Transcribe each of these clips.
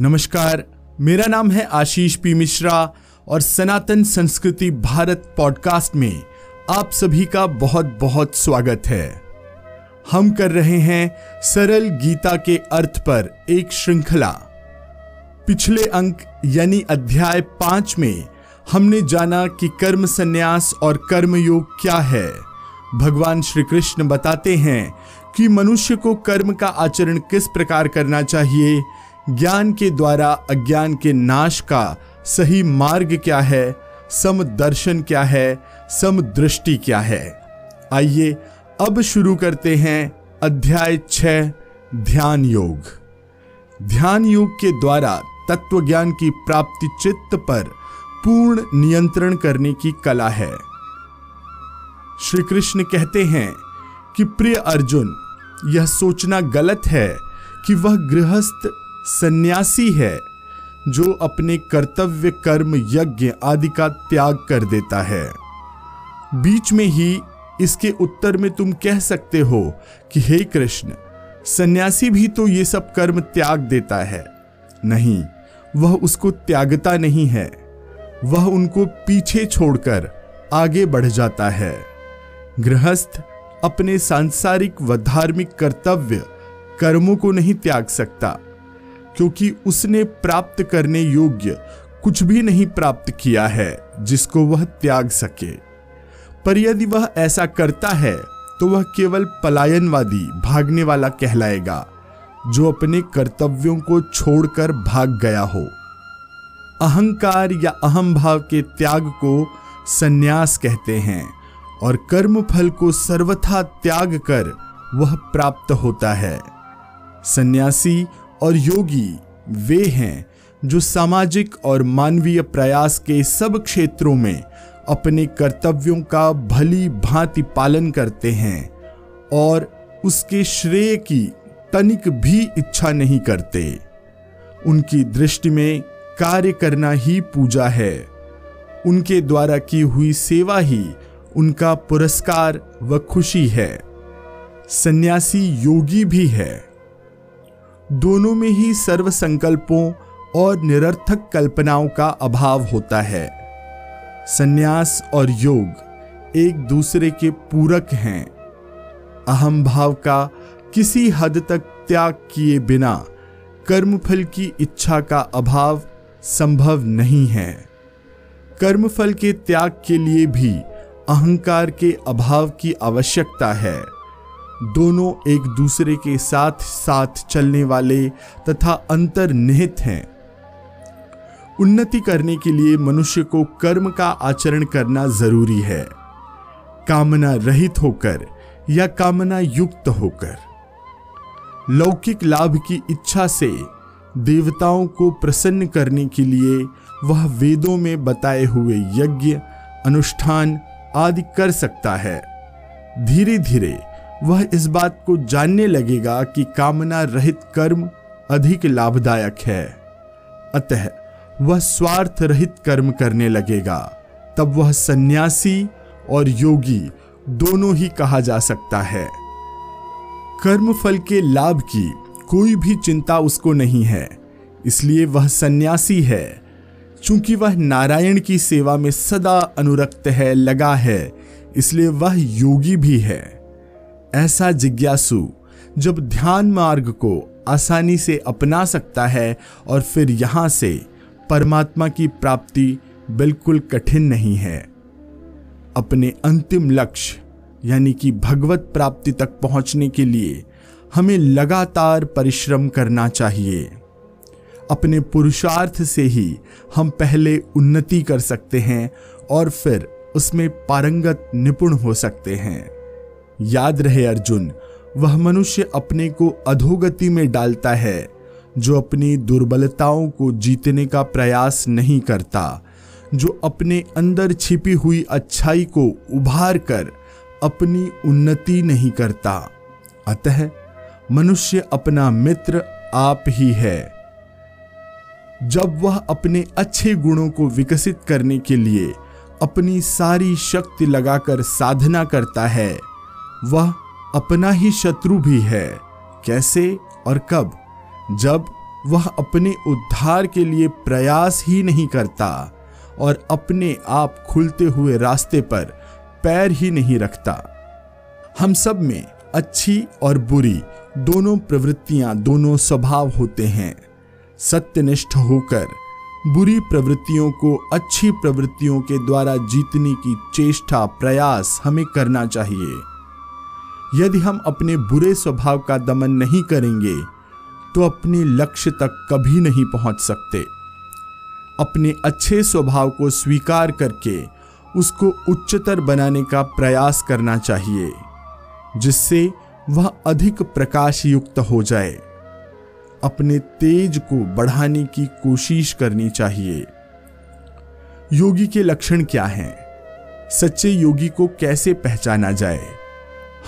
नमस्कार, मेरा नाम है आशीष पी मिश्रा और सनातन संस्कृति भारत पॉडकास्ट में आप सभी का बहुत बहुत स्वागत है। हम कर रहे हैं सरल गीता के अर्थ पर एक श्रृंखला। पिछले अंक, यानी अध्याय पाँच में हमने जाना कि कर्म संन्यास और कर्मयोग क्या है। भगवान श्री कृष्ण बताते हैं कि मनुष्य को कर्म का आचरण किस प्रकार करना चाहिए ज्ञान के द्वारा, अज्ञान के नाश का सही मार्ग क्या है? सम दर्शन क्या है? सम दृष्टि क्या है? आइए अब शुरू करते हैं अध्याय छ ध्यान योग। ध्यान योग के द्वारा तत्व ज्ञान की प्राप्ति चित्त पर पूर्ण नियंत्रण करने की कला है। श्री कृष्ण कहते हैं कि प्रिय अर्जुन, यह सोचना गलत है कि वह गृहस्थ सन्यासी है, जो अपने कर्तव्य, कर्म, यज्ञ आदि का त्याग कर देता है। बीच में ही इसके उत्तर में तुम कह सकते हो कि, हे कृष्ण, सन्यासी भी तो ये सब कर्म त्याग देता है। नहीं, वह उसको त्यागता नहीं है। वह उनको पीछे छोड़कर आगे बढ़ जाता है। गृहस्थ अपने सांसारिक व धार्मिक कर्तव्य कर्मों को नहीं त्याग सकता। क्योंकि उसने प्राप्त करने योग्य कुछ भी नहीं प्राप्त किया है, जिसको वह त्याग सके। पर यदि वह ऐसा करता है तो वह केवल पलायनवादी भागने वाला कहलाएगा, जो अपने कर्तव्यों को छोड़कर भाग गया हो। अहंकार या अहम भाव के त्याग को संन्यास कहते हैं, और कर्म फल को सर्वथा त्याग कर वह प्राप्त होता है। सन्यासी और योगी वे हैं जो सामाजिक और मानवीय प्रयास के सब क्षेत्रों में अपने कर्तव्यों का भली भांति पालन करते हैं और उसके श्रेय की तनिक भी इच्छा नहीं करते। उनकी दृष्टि में कार्य करना ही पूजा है। उनके द्वारा की हुई सेवा ही उनका पुरस्कार व खुशी है। सन्यासी योगी भी है। दोनों में ही सर्व संकल्पों और निरर्थक कल्पनाओं का अभाव होता है। सन्यास और योग एक दूसरे के पूरक हैं। अहम भाव का किसी हद तक त्याग किए बिना कर्मफल की इच्छा का अभाव संभव नहीं है। कर्मफल के त्याग के लिए भी अहंकार के अभाव की आवश्यकता है। दोनों एक दूसरे के साथ साथ चलने वाले तथा अंतर्निहित हैं। उन्नति करने के लिए मनुष्य को कर्म का आचरण करना ज़रूरी है। कामना रहित होकर या कामना युक्त होकर। लौकिक लाभ की इच्छा से देवताओं को प्रसन्न करने के लिए वह वेदों में बताए हुए यज्ञ, अनुष्ठान आदि कर सकता है। धीरे धीरे वह इस बात को जानने लगेगा कि कामना रहित कर्म अधिक लाभदायक है। अतः वह स्वार्थ रहित कर्म करने लगेगा। तब वह सन्यासी और योगी दोनों ही कहा जा सकता है। कर्म फल के लाभ की कोई भी चिंता उसको नहीं है। इसलिए वह सन्यासी है। चूँकि वह नारायण की सेवा में सदा अनुरक्त है, लगा है, इसलिए वह योगी भी है। ऐसा जिज्ञासु, जब ध्यान मार्ग को आसानी से अपना सकता है और फिर यहाँ से परमात्मा की प्राप्ति बिल्कुल कठिन नहीं है। अपने अंतिम लक्ष्य, यानी कि भगवत प्राप्ति तक पहुँचने के लिए हमें लगातार परिश्रम करना चाहिए। अपने पुरुषार्थ से ही हम पहले उन्नति कर सकते हैं और फिर उसमें पारंगत निपुण हो सकते हैं। याद रहे अर्जुन, वह मनुष्य अपने को अधोगति में डालता है, जो अपनी दुर्बलताओं को जीतने का प्रयास नहीं करता, जो अपने अंदर छिपी हुई अच्छाई को उभार कर अपनी उन्नति नहीं करता। अतः मनुष्य अपना मित्र आप ही है। जब वह अपने अच्छे गुणों को विकसित करने के लिए अपनी सारी शक्ति लगाकर साधना करता है वह अपना ही शत्रु भी है। कैसे और कब? जब वह अपने उद्धार के लिए प्रयास ही नहीं करता और अपने आप खुलते हुए रास्ते पर पैर ही नहीं रखता। हम सब में अच्छी और बुरी दोनों प्रवृत्तियाँ, दोनों स्वभाव होते हैं। सत्यनिष्ठ होकर बुरी प्रवृत्तियों को अच्छी प्रवृत्तियों के द्वारा जीतने की चेष्टा, प्रयास हमें करना चाहिए। यदि हम अपने बुरे स्वभाव का दमन नहीं करेंगे तो अपने लक्ष्य तक कभी नहीं पहुँच सकते। अपने अच्छे स्वभाव को स्वीकार करके उसको उच्चतर बनाने का प्रयास करना चाहिए, जिससे वह अधिक प्रकाश युक्त हो जाए। अपने तेज को बढ़ाने की कोशिश करनी चाहिए। योगी के लक्षण क्या हैं? सच्चे योगी को कैसे पहचाना जाए?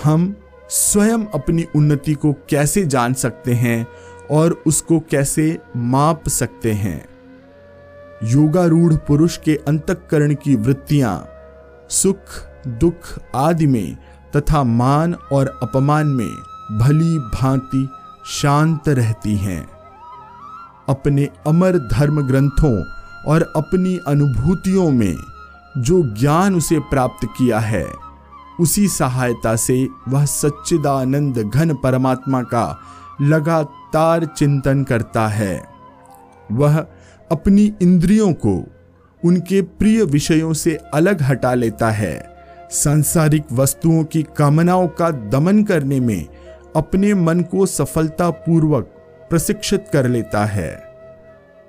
हम स्वयं अपनी उन्नति को कैसे जान सकते हैं और उसको कैसे माप सकते हैं? योगारूढ़ पुरुष के अंतकरण की वृत्तियाँ, सुख, दुख आदि में तथा मान और अपमान में भली भांति शांत रहती हैं। अपने अमर धर्म ग्रंथों और अपनी अनुभूतियों में जो ज्ञान उसे प्राप्त किया है उसी सहायता से वह सच्चिदानंद घन परमात्मा का लगातार चिंतन करता है। वह अपनी इंद्रियों को उनके प्रिय विषयों से अलग हटा लेता है। सांसारिक वस्तुओं की कामनाओं का दमन करने में अपने मन को सफलतापूर्वक प्रशिक्षित कर लेता है।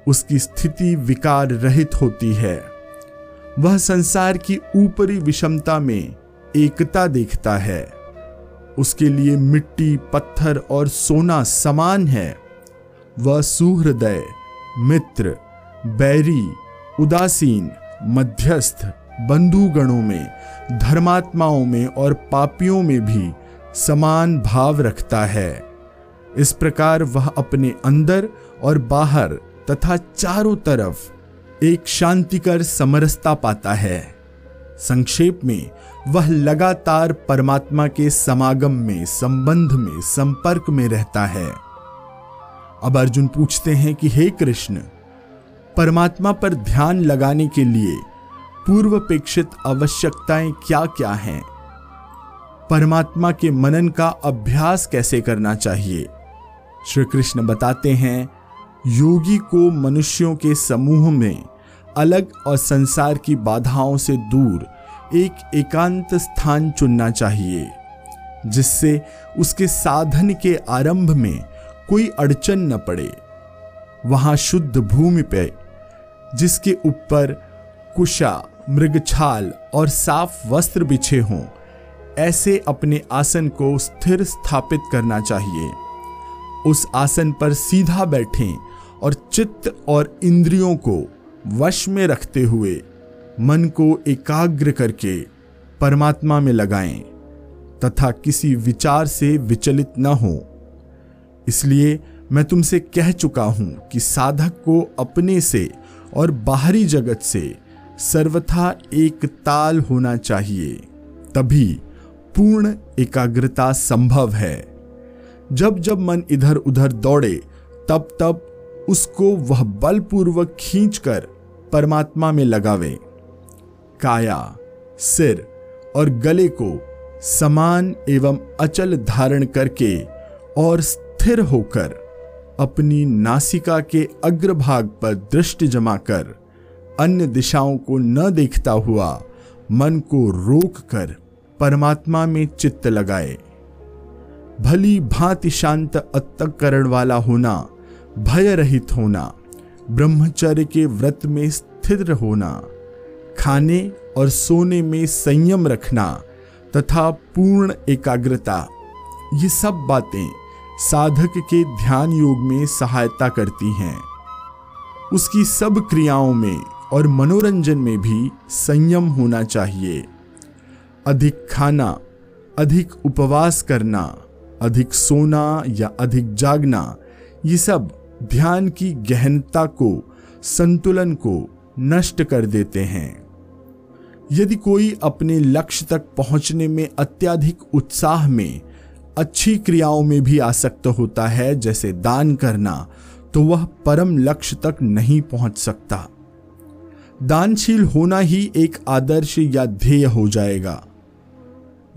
उसकी स्थिति विकार रहित होती है। वह संसार की ऊपरी विषमता में एकता देखता है। उसके लिए मिट्टी, पत्थर और सोना समान है। वह सुहृदय, मित्र, बैरी, उदासीन, मध्यस्थ, बंधुगणों में, धर्मात्माओं में और पापियों में भी समान भाव रखता है। इस प्रकार वह अपने अंदर और बाहर तथा चारों तरफ़ एक शांतिकर समरसता पाता है। संक्षेप में वह लगातार परमात्मा के समागम में, संबंध में, संपर्क में रहता है। अब अर्जुन पूछते हैं कि, हे कृष्ण, परमात्मा पर ध्यान लगाने के लिए पूर्वपेक्षित आवश्यकताएँ क्या क्या हैं? परमात्मा के मनन का अभ्यास कैसे करना चाहिए? श्री कृष्ण बताते हैं, योगी को मनुष्यों के समूह में अलग और संसार की बाधाओं से दूर एक एकांत स्थान चुनना चाहिए, जिससे उसके साधन के आरंभ में कोई अड़चन न पड़े। वहाँ शुद्ध भूमि पे, जिसके ऊपर कुशा, मृगछाल और साफ़ वस्त्र बिछे हों, ऐसे अपने आसन को स्थिर स्थापित करना चाहिए। उस आसन पर सीधा बैठें और चित्त और इंद्रियों को वश में रखते हुए मन को एकाग्र करके परमात्मा में लगाएँ, तथा किसी विचार से विचलित न हो। इसलिए मैं तुमसे कह चुका हूँ कि साधक को अपने से और बाहरी जगत से सर्वथा एक ताल होना चाहिए। तभी पूर्ण एकाग्रता संभव है। जब जब मन इधर उधर दौड़े, तब तब उसको वह बलपूर्वक खींचकर परमात्मा में लगावे। काया, सिर और गले को समान एवं अचल धारण करके और स्थिर होकर अपनी नासिका के अग्रभाग पर दृष्टि जमाकर अन्य दिशाओं को न देखता हुआ मन को रोक कर परमात्मा में चित्त लगाए। भली भांति शांत अत्तकरण वाला होना भय रहित होना, ब्रह्मचर्य के व्रत में स्थिर होना खाने और सोने में संयम रखना तथा पूर्ण एकाग्रता, ये सब बातें साधक के ध्यान योग में सहायता करती हैं। उसकी सब क्रियाओं में और मनोरंजन में भी संयम होना चाहिए। अधिक खाना, अधिक उपवास करना, अधिक सोना या अधिक जागना, ये सब ध्यान की गहनता को, संतुलन को नष्ट कर देते हैं। यदि कोई अपने लक्ष्य तक पहुँचने में अत्याधिक उत्साह में अच्छी क्रियाओं में भी आसक्त होता है, जैसे दान करना तो वह परम लक्ष्य तक नहीं पहुँच सकता। दानशील होना ही एक आदर्श या ध्येय हो जाएगा।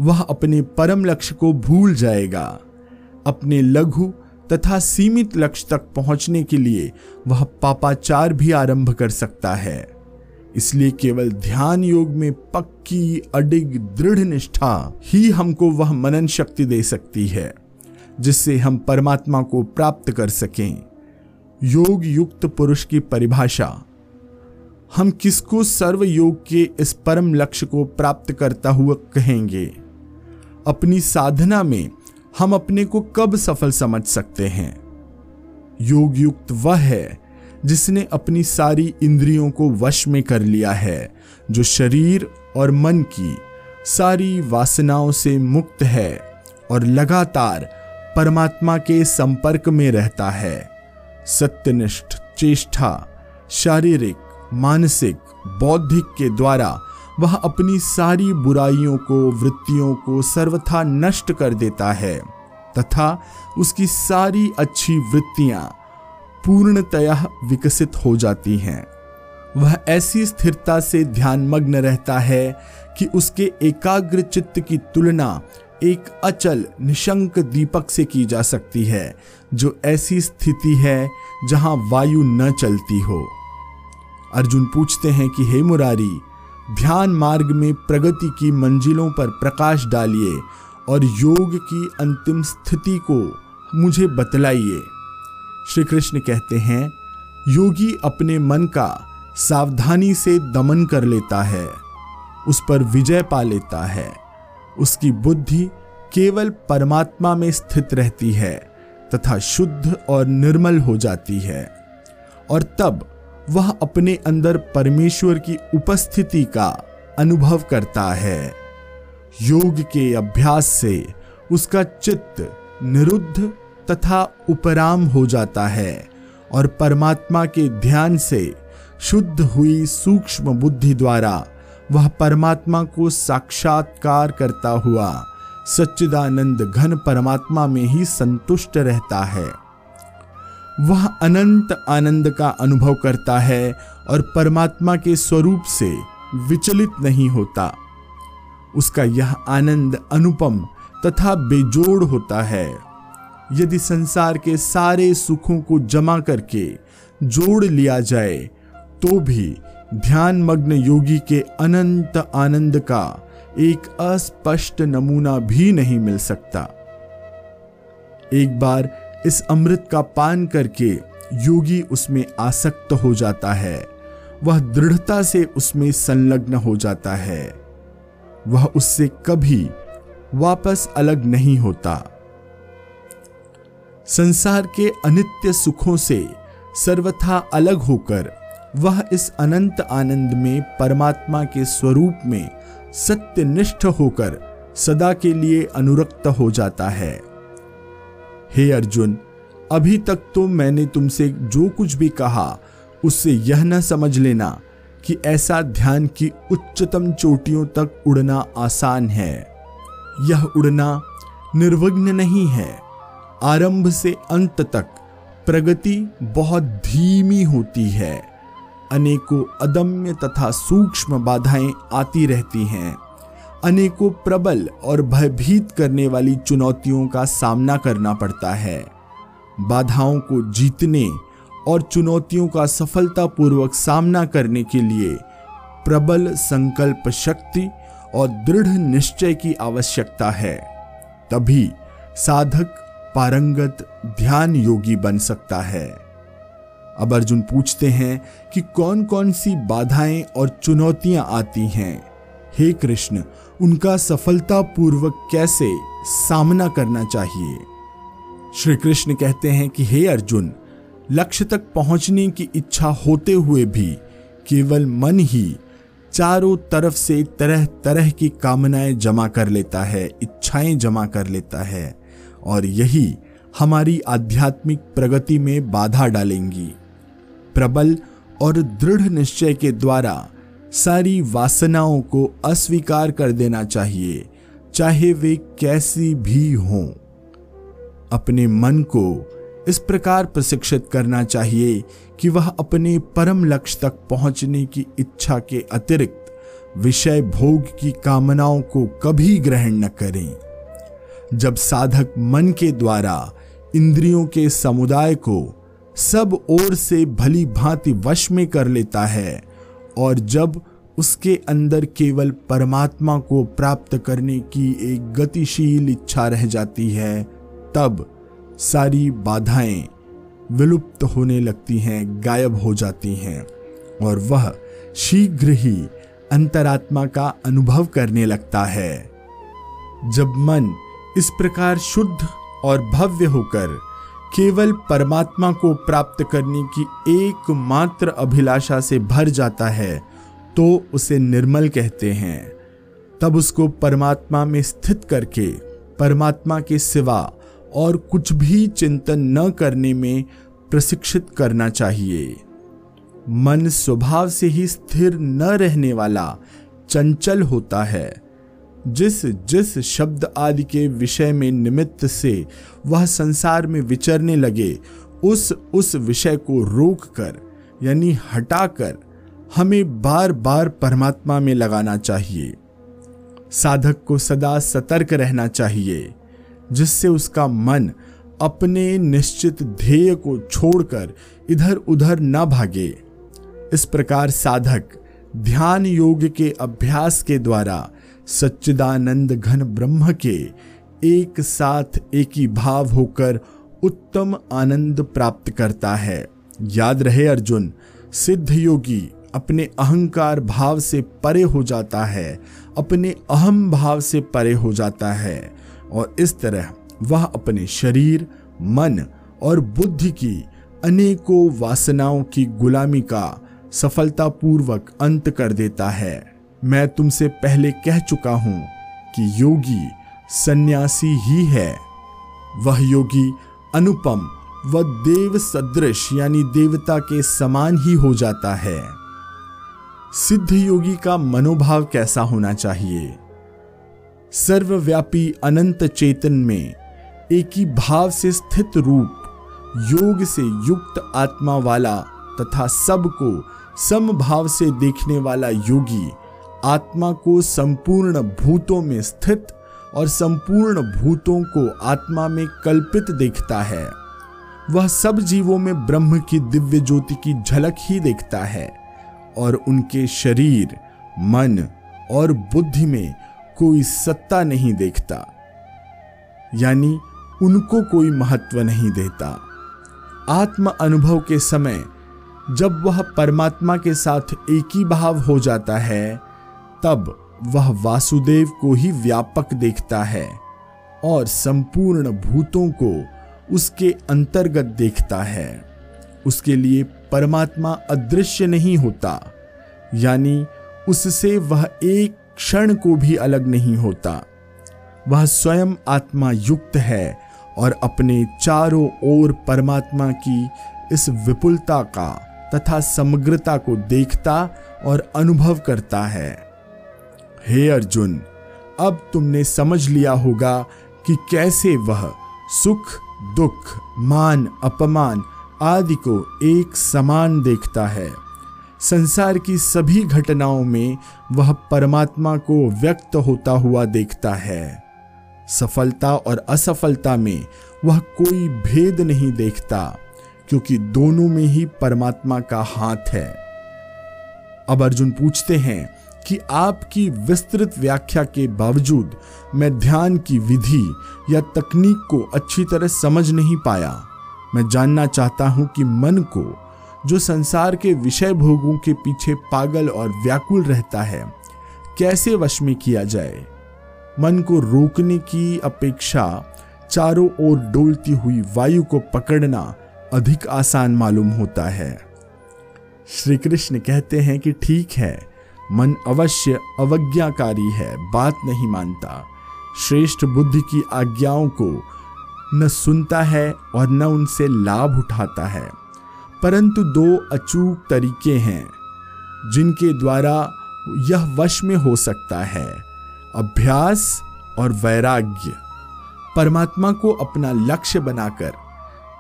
वह अपने परम लक्ष्य को भूल जाएगा। अपने लघु तथा सीमित लक्ष्य तक पहुँचने के लिए वह पापाचार भी आरंभ कर सकता है। इसलिए केवल ध्यान योग में पक्की, अडिग, दृढ़ निष्ठा ही हमको वह मनन शक्ति दे सकती है, जिससे हम परमात्मा को प्राप्त कर सकें। योग युक्त पुरुष की परिभाषा, हम किसको सर्व योग के इस परम लक्ष्य को प्राप्त करता हुआ कहेंगे? अपनी साधना में हम अपने को कब सफल समझ सकते हैं? योग युक्त वह है जिसने अपनी सारी इंद्रियों को वश में कर लिया है, जो शरीर और मन की सारी वासनाओं से मुक्त है और लगातार परमात्मा के संपर्क में रहता है। सत्यनिष्ठ, चेष्टा, शारीरिक, मानसिक, बौद्धिक के द्वारा वह अपनी सारी बुराइयों को, वृत्तियों को सर्वथा नष्ट कर देता है तथा उसकी सारी अच्छी वृत्तियाँ पूर्णतया विकसित हो जाती हैं। वह ऐसी स्थिरता से ध्यान मग्न रहता है कि उसके एकाग्र चित्त की तुलना एक अचल, निशंक दीपक से की जा सकती है, जो ऐसी स्थिति है जहाँ वायु न चलती हो। अर्जुन पूछते हैं कि, हे मुरारी, ध्यान मार्ग में प्रगति की मंजिलों पर प्रकाश डालिए और योग की अंतिम स्थिति को मुझे बतलाइए। श्री कृष्ण कहते हैं, योगी अपने मन का सावधानी से दमन कर लेता है, उस पर विजय पा लेता है। उसकी बुद्धि केवल परमात्मा में स्थित रहती है तथा शुद्ध और निर्मल हो जाती है। और तब वह अपने अंदर परमेश्वर की उपस्थिति का अनुभव करता है। योग के अभ्यास से उसका चित्त निरुद्ध तथा उपराम हो जाता है और परमात्मा के ध्यान से शुद्ध हुई सूक्ष्म बुद्धि द्वारा वह परमात्मा को साक्षात्कार करता हुआ सच्चिदानंद घन परमात्मा में ही संतुष्ट रहता है। वह अनंत आनंद का अनुभव करता है और परमात्मा के स्वरूप से विचलित नहीं होता। उसका यह आनंद अनुपम तथा बेजोड़ होता है। यदि संसार के सारे सुखों को जमा करके जोड़ लिया जाए तो भी ध्यान मग्न योगी के अनंत आनंद का एक अस्पष्ट नमूना भी नहीं मिल सकता। एक बार इस अमृत का पान करके योगी उसमें आसक्त हो जाता है, वह दृढ़ता से उसमें संलग्न हो जाता है। वह उससे कभी वापस अलग नहीं होता। संसार के अनित्य सुखों से सर्वथा अलग होकर वह इस अनंत आनंद में परमात्मा के स्वरूप में सत्यनिष्ठ होकर सदा के लिए अनुरक्त हो जाता है। हे अर्जुन, अभी तक तो मैंने तुमसे जो कुछ भी कहा, उससे यह न समझ लेना कि ऐसा ध्यान की उच्चतम चोटियों तक उड़ना आसान है। यह उड़ना निर्विघ्न नहीं है। आरंभ से अंत तक प्रगति बहुत धीमी होती है। अनेकों अदम्य तथा सूक्ष्म बाधाएँ आती रहती हैं। अनेकों प्रबल और भयभीत करने वाली चुनौतियों का सामना करना पड़ता है। बाधाओं को जीतने और चुनौतियों का सफलतापूर्वक सामना करने के लिए प्रबल संकल्प शक्ति और दृढ़ निश्चय की आवश्यकता है। तभी साधक पारंगत ध्यान योगी बन सकता है। अब अर्जुन पूछते हैं कि कौन कौन सी बाधाएँ और चुनौतियाँ आती हैं? हे कृष्ण, उनका सफलतापूर्वक कैसे सामना करना चाहिए? श्री कृष्ण कहते हैं कि हे अर्जुन, लक्ष्य तक पहुँचने की इच्छा होते हुए भी केवल मन ही चारों तरफ़ से तरह तरह की कामनाएँ जमा कर लेता है, इच्छाएँ जमा कर लेता है। और यही हमारी आध्यात्मिक प्रगति में बाधा डालेंगी। प्रबल और दृढ़ निश्चय के द्वारा सारी वासनाओं को अस्वीकार कर देना चाहिए, चाहे वे कैसी भी हों। अपने मन को इस प्रकार प्रशिक्षित करना चाहिए कि वह अपने परम लक्ष्य तक पहुँचने की इच्छा के अतिरिक्त विषय भोग की कामनाओं को कभी ग्रहण न करें। जब साधक मन के द्वारा इंद्रियों के समुदाय को सब ओर से भली भांति वश में कर लेता है और जब उसके अंदर केवल परमात्मा को प्राप्त करने की एक गतिशील इच्छा रह जाती है, तब सारी बाधाएँ विलुप्त होने लगती हैं, गायब हो जाती हैं और वह शीघ्र ही अंतरात्मा का अनुभव करने लगता है। जब मन इस प्रकार शुद्ध और भव्य होकर केवल परमात्मा को प्राप्त करने की एकमात्र अभिलाषा से भर जाता है तो उसे निर्मल कहते हैं। तब उसको परमात्मा में स्थित करके, परमात्मा के सिवा और कुछ भी चिंतन न करने में प्रशिक्षित करना चाहिए। मन स्वभाव से ही स्थिर न रहने वाला चंचल होता है। जिस जिस शब्द आदि के विषय में निमित्त से वह संसार में विचरने लगे, उस उस विषय को रोक कर यानी हटाकर, हमें बार बार परमात्मा में लगाना चाहिए। साधक को सदा सतर्क रहना चाहिए, जिससे उसका मन अपने निश्चित ध्येय को छोड़कर इधर उधर न भागे। इस प्रकार साधक ध्यान योग के अभ्यास के द्वारा सच्चिदानंद घन ब्रह्म के एक साथ एक ही भाव होकर उत्तम आनंद प्राप्त करता है। याद रहे अर्जुन, सिद्ध योगी अपने अहंकार भाव से परे हो जाता है, अपने अहम भाव से परे हो जाता है और इस तरह वह अपने शरीर, मन और बुद्धि की अनेकों वासनाओं की गुलामी का सफलतापूर्वक अंत कर देता है। मैं तुमसे पहले कह चुका हूँ कि योगी सन्यासी ही है। वह योगी अनुपम व देव सदृश यानी देवता के समान ही हो जाता है। सिद्ध योगी का मनोभाव कैसा होना चाहिए? सर्वव्यापी अनंत चेतन में एक ही भाव से स्थित रूप, योग से युक्त आत्मा वाला तथा सबको समभाव से देखने वाला योगी आत्मा को संपूर्ण भूतों में स्थित और संपूर्ण भूतों को आत्मा में कल्पित देखता है। वह सब जीवों में ब्रह्म की दिव्य ज्योति की झलक ही देखता है और उनके शरीर, मन और बुद्धि में कोई सत्ता नहीं देखता। यानी उनको कोई महत्व नहीं देता। आत्म अनुभव के समय जब वह परमात्मा के साथ एक ही भाव हो जाता है तब वह वासुदेव को ही व्यापक देखता है और संपूर्ण भूतों को उसके अंतर्गत देखता है। उसके लिए परमात्मा अदृश्य नहीं होता, यानी उससे वह एक क्षण को भी अलग नहीं होता। वह स्वयं आत्मा युक्त है और अपने चारों ओर परमात्मा की इस विपुलता का तथा समग्रता को देखता और अनुभव करता है। हे अर्जुन, अब तुमने समझ लिया होगा कि कैसे वह सुख, दुख, मान, अपमान आदि को एक समान देखता है। संसार की सभी घटनाओं में वह परमात्मा को व्यक्त होता हुआ देखता है। सफलता और असफलता में वह कोई भेद नहीं देखता, क्योंकि दोनों में ही परमात्मा का हाथ है। अब अर्जुन पूछते हैं कि आपकी विस्तृत व्याख्या के बावजूद मैं ध्यान की विधि या तकनीक को अच्छी तरह समझ नहीं पाया। मैं जानना चाहता हूँ कि मन को, जो संसार के विषय भोगों के पीछे पागल और व्याकुल रहता है, कैसे वश में किया जाए? मन को रोकने की अपेक्षा चारों ओर डोलती हुई वायु को पकड़ना अधिक आसान मालूम होता है। श्री कृष्ण कहते हैं कि ठीक है मन अवश्य अवज्ञाकारी है, बात नहीं मानता। श्रेष्ठ बुद्धि की आज्ञाओं को न सुनता है और न उनसे लाभ उठाता है। परंतु दो अचूक तरीके हैं, जिनके द्वारा यह वश में हो सकता है, अभ्यास और वैराग्य। परमात्मा को अपना लक्ष्य बनाकर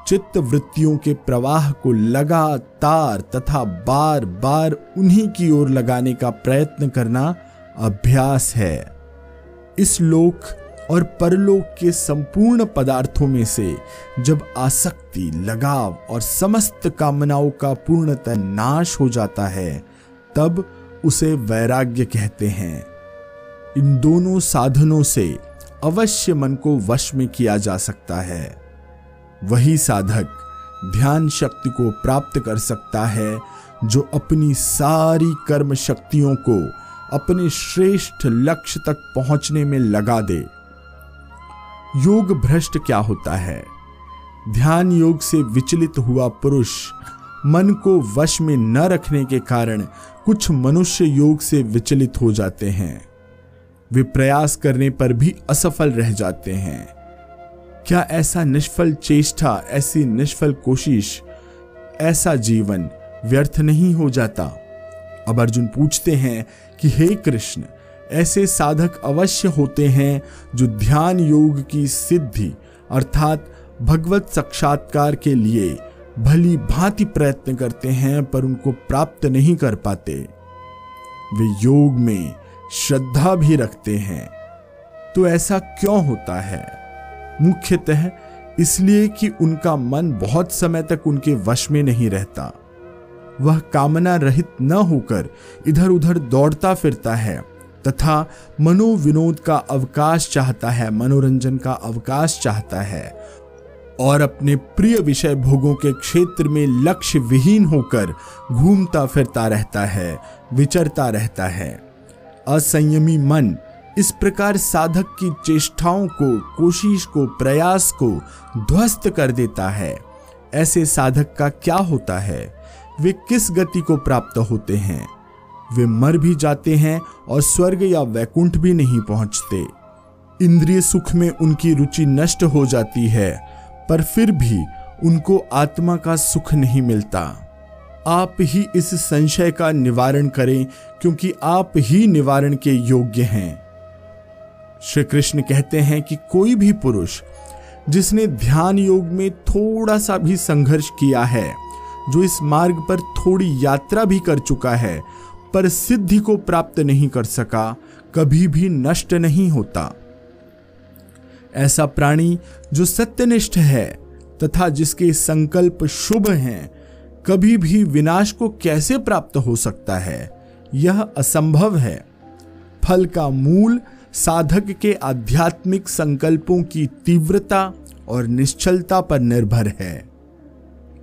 चित्त वृत्तियों के प्रवाह को लगातार तथा बार बार उन्हीं की ओर लगाने का प्रयत्न करना अभ्यास है। इस लोक और परलोक के संपूर्ण पदार्थों में से जब आसक्ति, लगाव और समस्त कामनाओं का पूर्णतः नाश हो जाता है, तब उसे वैराग्य कहते हैं। इन दोनों साधनों से अवश्य मन को वश में किया जा सकता है। वही साधक ध्यान शक्ति को प्राप्त कर सकता है, जो अपनी सारी कर्म शक्तियों को अपने श्रेष्ठ लक्ष्य तक पहुँचने में लगा दे। योग भ्रष्ट क्या होता है? ध्यान योग से विचलित हुआ पुरुष मन को वश में न रखने के कारण कुछ मनुष्य योग से विचलित हो जाते हैं। वे प्रयास करने पर भी असफल रह जाते हैं। क्या ऐसा निष्फल चेष्टा, ऐसी निष्फल कोशिश, ऐसा जीवन व्यर्थ नहीं हो जाता? अब अर्जुन पूछते हैं कि हे कृष्ण, ऐसे साधक अवश्य होते हैं जो ध्यान योग की सिद्धि, अर्थात भगवत साक्षात्कार के लिए भली भांति प्रयत्न करते हैं पर उनको प्राप्त नहीं कर पाते। वे योग में श्रद्धा भी रखते हैं। तो ऐसा क्यों होता है? मुख्यतः इसलिए कि उनका मन बहुत समय तक उनके वश में नहीं रहता। वह कामना रहित न होकर इधर उधर दौड़ता फिरता है, तथा मनोविनोद का अवकाश चाहता है, मनोरंजन का अवकाश चाहता है, और अपने प्रिय विषय भोगों के क्षेत्र में लक्ष्य विहीन होकर घूमता फिरता रहता है, विचरता रहता है। असंयमी मन इस प्रकार साधक की चेष्टाओं को, कोशिश को, प्रयास को ध्वस्त कर देता है। ऐसे साधक का क्या होता है? वे किस गति को प्राप्त होते हैं? वे मर भी जाते हैं और स्वर्ग या वैकुंठ भी नहीं पहुँचते। इंद्रिय सुख में उनकी रुचि नष्ट हो जाती है, पर फिर भी उनको आत्मा का सुख नहीं मिलता। आप ही इस संशय का निवारण करें, क्योंकि आप ही निवारण के योग्य हैं। श्री कृष्ण कहते हैं कि कोई भी पुरुष जिसने ध्यान योग में थोड़ा सा भी संघर्ष किया है, जो इस मार्ग पर थोड़ी यात्रा भी कर चुका है, पर सिद्धि को प्राप्त नहीं कर सका, कभी भी नष्ट नहीं होता। ऐसा प्राणी जो सत्यनिष्ठ है तथा जिसके संकल्प शुभ हैं, कभी भी विनाश को कैसे प्राप्त हो सकता है? यह असंभव है। फल का मूल साधक के आध्यात्मिक संकल्पों की तीव्रता और निश्चलता पर निर्भर है।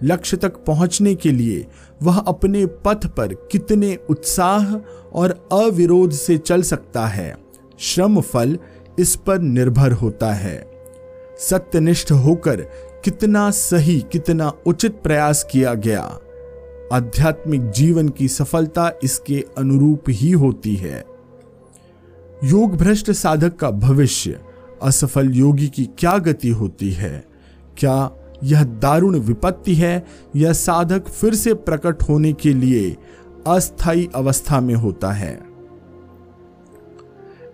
लक्ष्य तक पहुँचने के लिए वह अपने पथ पर कितने उत्साह और अविरोध से चल सकता है श्रम फल इस पर निर्भर होता है। सत्यनिष्ठ होकर कितना सही, कितना उचित प्रयास किया गया, आध्यात्मिक जीवन की सफलता इसके अनुरूप ही होती है। योग भ्रष्ट साधक का भविष्य असफल योगी की क्या गति होती है? क्या यह दारुण विपत्ति है यह साधक फिर से प्रकट होने के लिए अस्थायी अवस्था में होता है?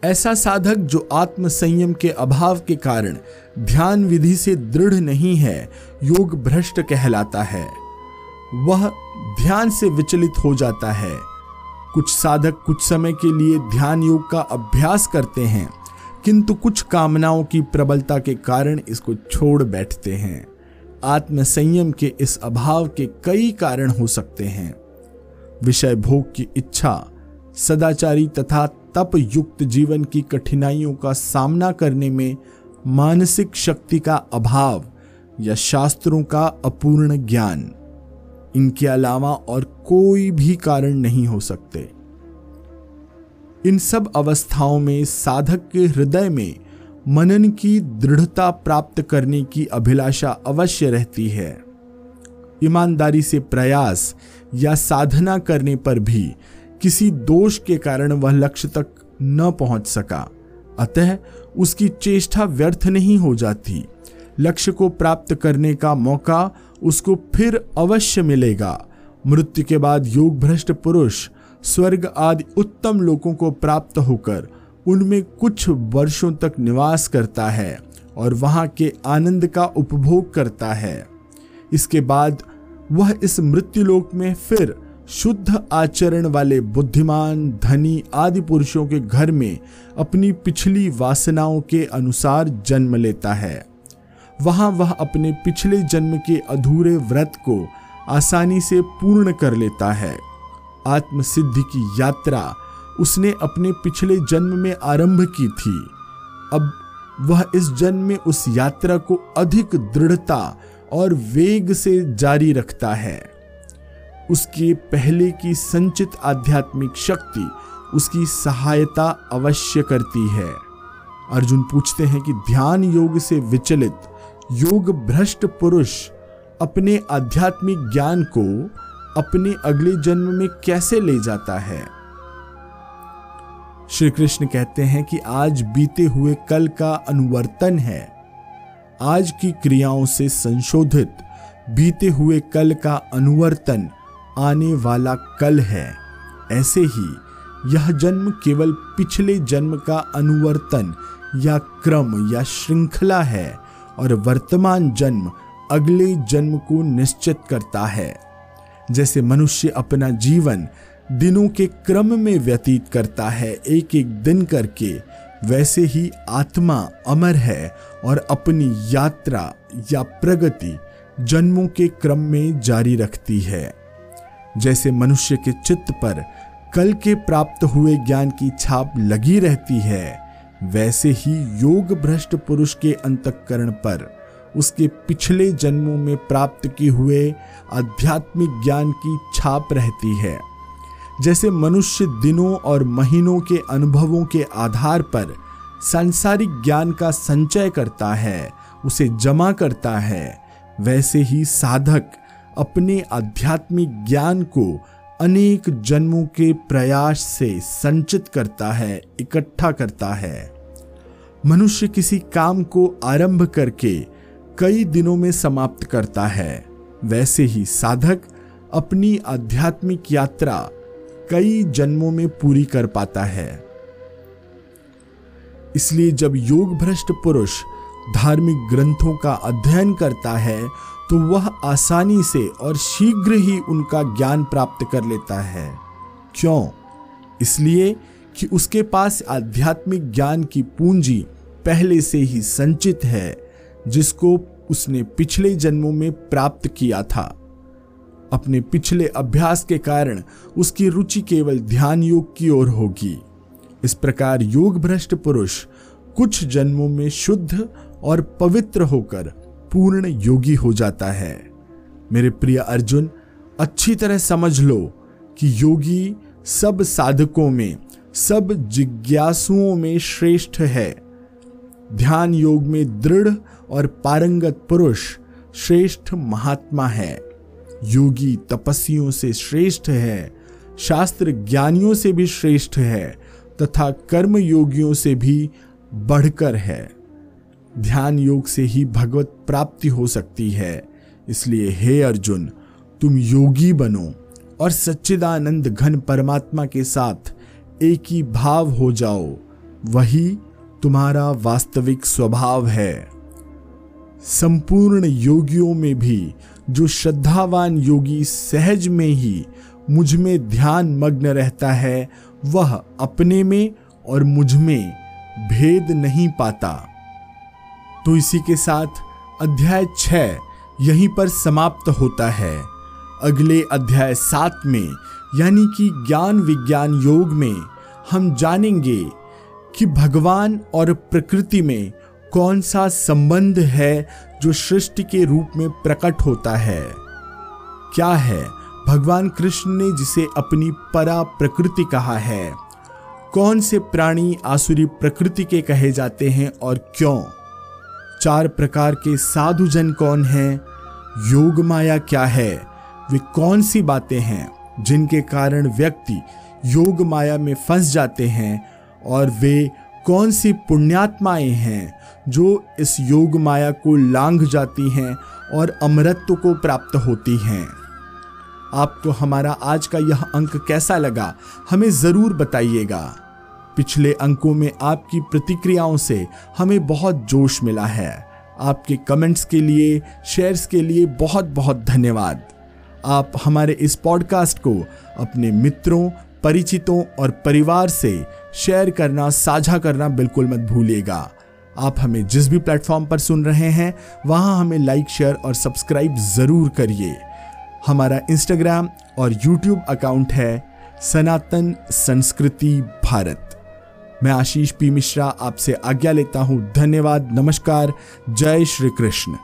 ऐसा साधक जो आत्म संयम के अभाव के कारण ध्यान विधि से दृढ़ नहीं है योग भ्रष्ट कहलाता है। वह ध्यान से विचलित हो जाता है। कुछ साधक कुछ समय के लिए ध्यान योग का अभ्यास करते हैं, किंतु कुछ कामनाओं की प्रबलता के कारण इसको छोड़ बैठते हैं। आत्म संयम के इस अभाव के कई कारण हो सकते हैं। विषय भोग की इच्छा, सदाचारी तथा तप युक्त जीवन की कठिनाइयों का सामना करने में मानसिक शक्ति का अभाव या शास्त्रों का अपूर्ण ज्ञान। इनके अलावा और कोई भी कारण नहीं हो सकते। इन सब अवस्थाओं में साधक के हृदय में मनन की दृढ़ता प्राप्त करने की अभिलाषा अवश्य रहती है। ईमानदारी से प्रयास या साधना करने पर भी किसी दोष के कारण वह लक्ष्य तक न पहुँच सका। अतः उसकी चेष्टा व्यर्थ नहीं हो जाती। लक्ष्य को प्राप्त करने का मौका उसको फिर अवश्य मिलेगा। मृत्यु के बाद योग भ्रष्ट पुरुष, स्वर्ग आदि उत्तम लोगों को प्राप्त होकर उनमें कुछ वर्षों तक निवास करता है और वहाँ के आनंद का उपभोग करता है। इसके बाद वह इस मृत्युलोक में फिर शुद्ध आचरण वाले बुद्धिमान, धनी आदि पुरुषों के घर में अपनी पिछली वासनाओं के अनुसार जन्म लेता है। वहाँ वह अपने पिछले जन्म के अधूरे व्रत को आसानी से पूर्ण कर लेता है। आत्मसिद्धि की यात्रा उसने अपने पिछले जन्म में आरंभ की थी। अब वह इस जन्म में उस यात्रा को अधिक दृढ़ता और वेग से जारी रखता है। उसके पहले की संचित आध्यात्मिक शक्ति उसकी सहायता अवश्य करती है। अर्जुन पूछते हैं कि ध्यान योग से विचलित योग भ्रष्ट पुरुष अपने आध्यात्मिक ज्ञान को अपने अगले जन्म में कैसे ले जाता है? श्री कृष्ण कहते हैं कि आज बीते हुए कल का अनुवर्तन है। आज की क्रियाओं से संशोधित बीते हुए कल का अनुवर्तन आने वाला कल है। ऐसे ही यह जन्म केवल पिछले जन्म का अनुवर्तन या क्रम या श्रृंखला है। और वर्तमान जन्म अगले जन्म को निश्चित करता है। जैसे मनुष्य अपना जीवन दिनों के क्रम में व्यतीत करता है एक एक दिन करके, वैसे ही आत्मा अमर है और अपनी यात्रा या प्रगति जन्मों के क्रम में जारी रखती है। जैसे मनुष्य के चित्त पर कल के प्राप्त हुए ज्ञान की छाप लगी रहती है वैसे ही योग भ्रष्ट पुरुष के अंतकरण पर उसके पिछले जन्मों में प्राप्त किए हुए आध्यात्मिक ज्ञान की छाप रहती है। जैसे मनुष्य दिनों और महीनों के अनुभवों के आधार पर सांसारिक ज्ञान का संचय करता है, उसे जमा करता है, वैसे ही साधक अपने आध्यात्मिक ज्ञान को अनेक जन्मों के प्रयास से संचित करता है, इकट्ठा करता है। मनुष्य किसी काम को आरंभ करके कई दिनों में समाप्त करता है। वैसे ही साधक अपनी आध्यात्मिक यात्रा कई जन्मों में पूरी कर पाता है। इसलिए जब योग भ्रष्ट पुरुष धार्मिक ग्रंथों का अध्ययन करता है तो वह आसानी से और शीघ्र ही उनका ज्ञान प्राप्त कर लेता है। क्यों? इसलिए कि उसके पास आध्यात्मिक ज्ञान की पूंजी पहले से ही संचित है, जिसको उसने पिछले जन्मों में प्राप्त किया था। अपने पिछले अभ्यास के कारण उसकी रुचि केवल ध्यान योग की ओर होगी। इस प्रकार योग भ्रष्ट पुरुष कुछ जन्मों में शुद्ध और पवित्र होकर पूर्ण योगी हो जाता है। मेरे प्रिय अर्जुन, अच्छी तरह समझ लो कि योगी सब साधकों में, सब जिज्ञासुओं में श्रेष्ठ है। ध्यान योग में दृढ़ और पारंगत पुरुष श्रेष्ठ महात्मा है। योगी तपस्वियों से श्रेष्ठ है, शास्त्र ज्ञानियों से भी श्रेष्ठ है, तथा कर्म योगियों से भी बढ़कर है। ध्यान योग से ही भगवत प्राप्ति हो सकती है, इसलिए हे अर्जुन, तुम योगी बनो और सच्चिदानंद घन परमात्मा के साथ एक ही भाव हो जाओ, वही तुम्हारा वास्तविक स्वभाव है। संपूर्ण योगियों में भी, जो श्रद्धावान योगी सहज में ही मुझमें ध्यान मग्न रहता है, वह अपने में और मुझमें भेद नहीं पाता। तो इसी के साथ अध्याय छ यहीं पर समाप्त होता है। अगले अध्याय सात में, यानी कि ज्ञान विज्ञान योग में, हम जानेंगे कि भगवान और प्रकृति में कौन सा संबंध है जो सृष्टि के रूप में प्रकट होता है? क्या है? भगवान कृष्ण ने जिसे अपनी परा प्रकृति कहा है। कौन से प्राणी आसुरी प्रकृति के कहे जाते हैं और क्यों? चार प्रकार के साधु जन कौन हैं? योग माया क्या है? वे कौन सी बातें हैं जिनके कारण व्यक्ति योग माया में फंस जाते हैं और वे कौन सी पुण्यात्माएँ हैं जो इस योग माया को लांघ जाती हैं और अमरत्व को प्राप्त होती हैं? आपको हमारा आज का यह अंक कैसा लगा, हमें ज़रूर बताइएगा। पिछले अंकों में आपकी प्रतिक्रियाओं से हमें बहुत जोश मिला है। आपके कमेंट्स के लिए, शेयर्स के लिए बहुत बहुत धन्यवाद। आप हमारे इस पॉडकास्ट को अपने मित्रों परिचितों और परिवार से शेयर करना, साझा करना बिल्कुल मत भूलिएगा। आप हमें जिस भी प्लेटफॉर्म पर सुन रहे हैं, वहाँ हमें लाइक शेयर और सब्सक्राइब ज़रूर करिए। हमारा इंस्टाग्राम और यूट्यूब अकाउंट है सनातन संस्कृति भारत। मैं आशीष पी मिश्रा आपसे आज्ञा लेता हूँ। धन्यवाद, नमस्कार, जय श्री कृष्ण।